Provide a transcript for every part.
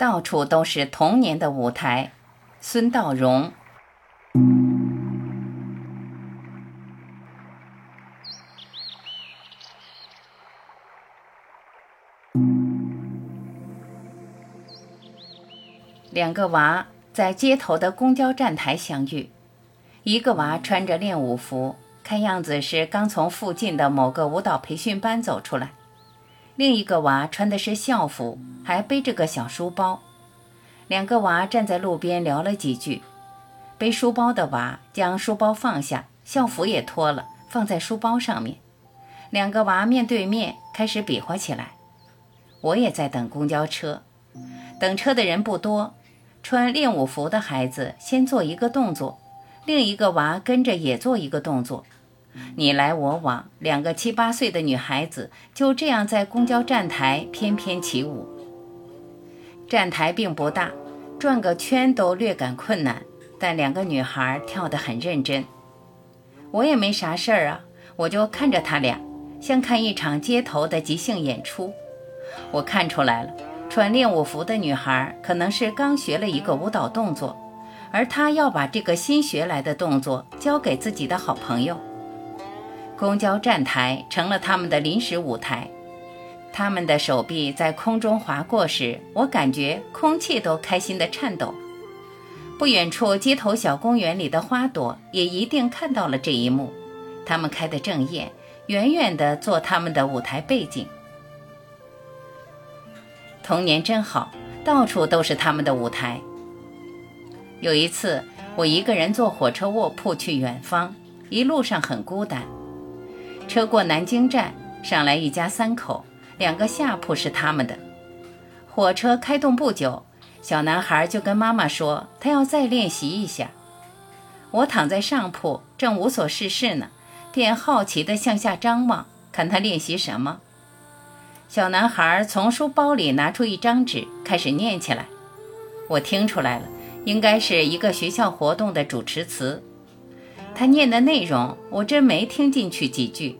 到处都是童年的舞台。孙道荣。两个娃在街头的公交站台相遇，一个娃穿着练舞服，看样子是刚从附近的某个舞蹈培训班走出来；另一个娃穿的是校服，还背着个小书包。两个娃站在路边聊了几句，背书包的娃将书包放下，校服也脱了，放在书包上面。两个娃面对面开始比划起来。我也在等公交车，等车的人不多。穿练舞服的孩子先做一个动作，另一个娃跟着也做一个动作，你来我往，两个七八岁的女孩子就这样在公交站台翩翩起舞。站台并不大，转个圈都略感困难，但两个女孩跳得很认真。我也没啥事儿啊，我就看着她俩，像看一场街头的即兴演出。我看出来了。穿练舞服的女孩可能是刚学了一个舞蹈动作，而她要把这个新学来的动作教给自己的好朋友。公交站台成了他们的临时舞台，他们的手臂在空中划过时，我感觉空气都开心地颤抖。不远处街头小公园里的花朵也一定看到了这一幕，他们开得正艳，远远地做他们的舞台背景。童年真好，到处都是他们的舞台。有一次，我一个人坐火车卧铺去远方，一路上很孤单。车过南京站，上来一家三口，两个下铺是他们的。火车开动不久，小男孩就跟妈妈说，他要再练习一下。我躺在上铺，正无所事事呢，便好奇地向下张望，看他练习什么。小男孩从书包里拿出一张纸，开始念起来。我听出来了，应该是一个学校活动的主持词。他念的内容我真没听进去几句。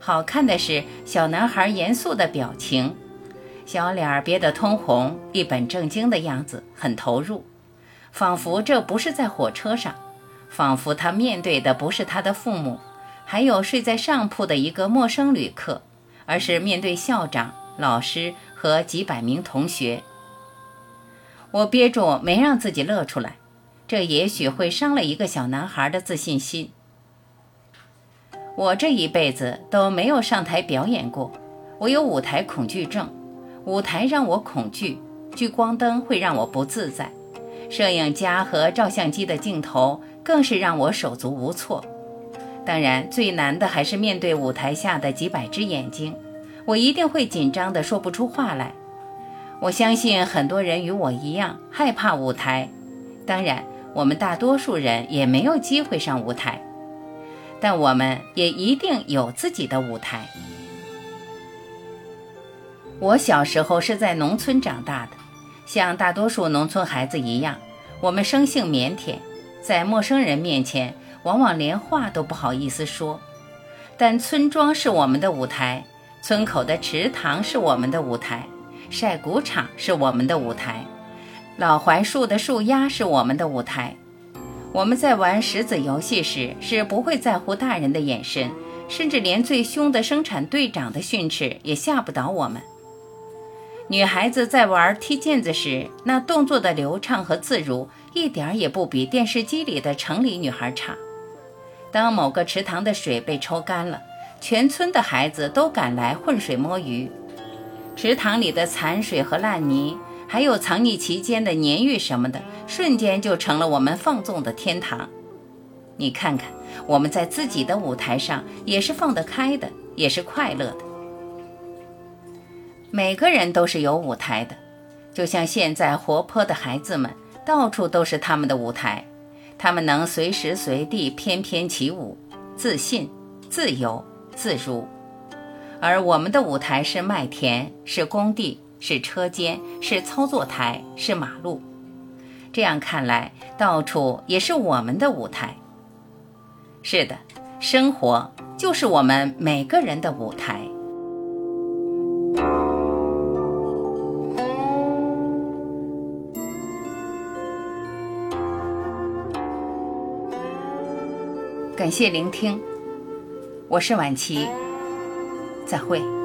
好看的是小男孩严肃的表情，小脸憋得通红，一本正经的样子，很投入，仿佛这不是在火车上，仿佛他面对的不是他的父母，还有睡在上铺的一个陌生旅客。而是面对校长、老师和几百名同学，我憋住没让自己乐出来，这也许会伤了一个小男孩的自信心。我这一辈子都没有上台表演过，我有舞台恐惧症，舞台让我恐惧，聚光灯会让我不自在，摄影家和照相机的镜头更是让我手足无措。当然，最难的还是面对舞台下的几百只眼睛，我一定会紧张的说不出话来。我相信很多人与我一样害怕舞台，当然，我们大多数人也没有机会上舞台，但我们也一定有自己的舞台。我小时候是在农村长大的，像大多数农村孩子一样，我们生性腼腆，在陌生人面前。往往连话都不好意思说，但村庄是我们的舞台，村口的池塘是我们的舞台，晒谷场是我们的舞台，老槐树的树丫是我们的舞台。我们在玩石子游戏时是不会在乎大人的眼神，甚至连最凶的生产队长的训斥也吓不倒我们。女孩子在玩踢毽子时，那动作的流畅和自如，一点也不比电视机里的城里女孩差。当某个池塘的水被抽干了，全村的孩子都赶来混水摸鱼。池塘里的残水和烂泥，还有藏匿其间的粘玉什么的，瞬间就成了我们放纵的天堂。你看看，我们在自己的舞台上也是放得开的，也是快乐的。每个人都是有舞台的，就像现在活泼的孩子们，到处都是他们的舞台。他们能随时随地翩翩起舞，自信、自由、自如。而我们的舞台是麦田，是工地，是车间是操作台是马路。这样看来到处也是我们的舞台。是的生活就是我们每个人的舞台。感谢聆听我是婉琪再会。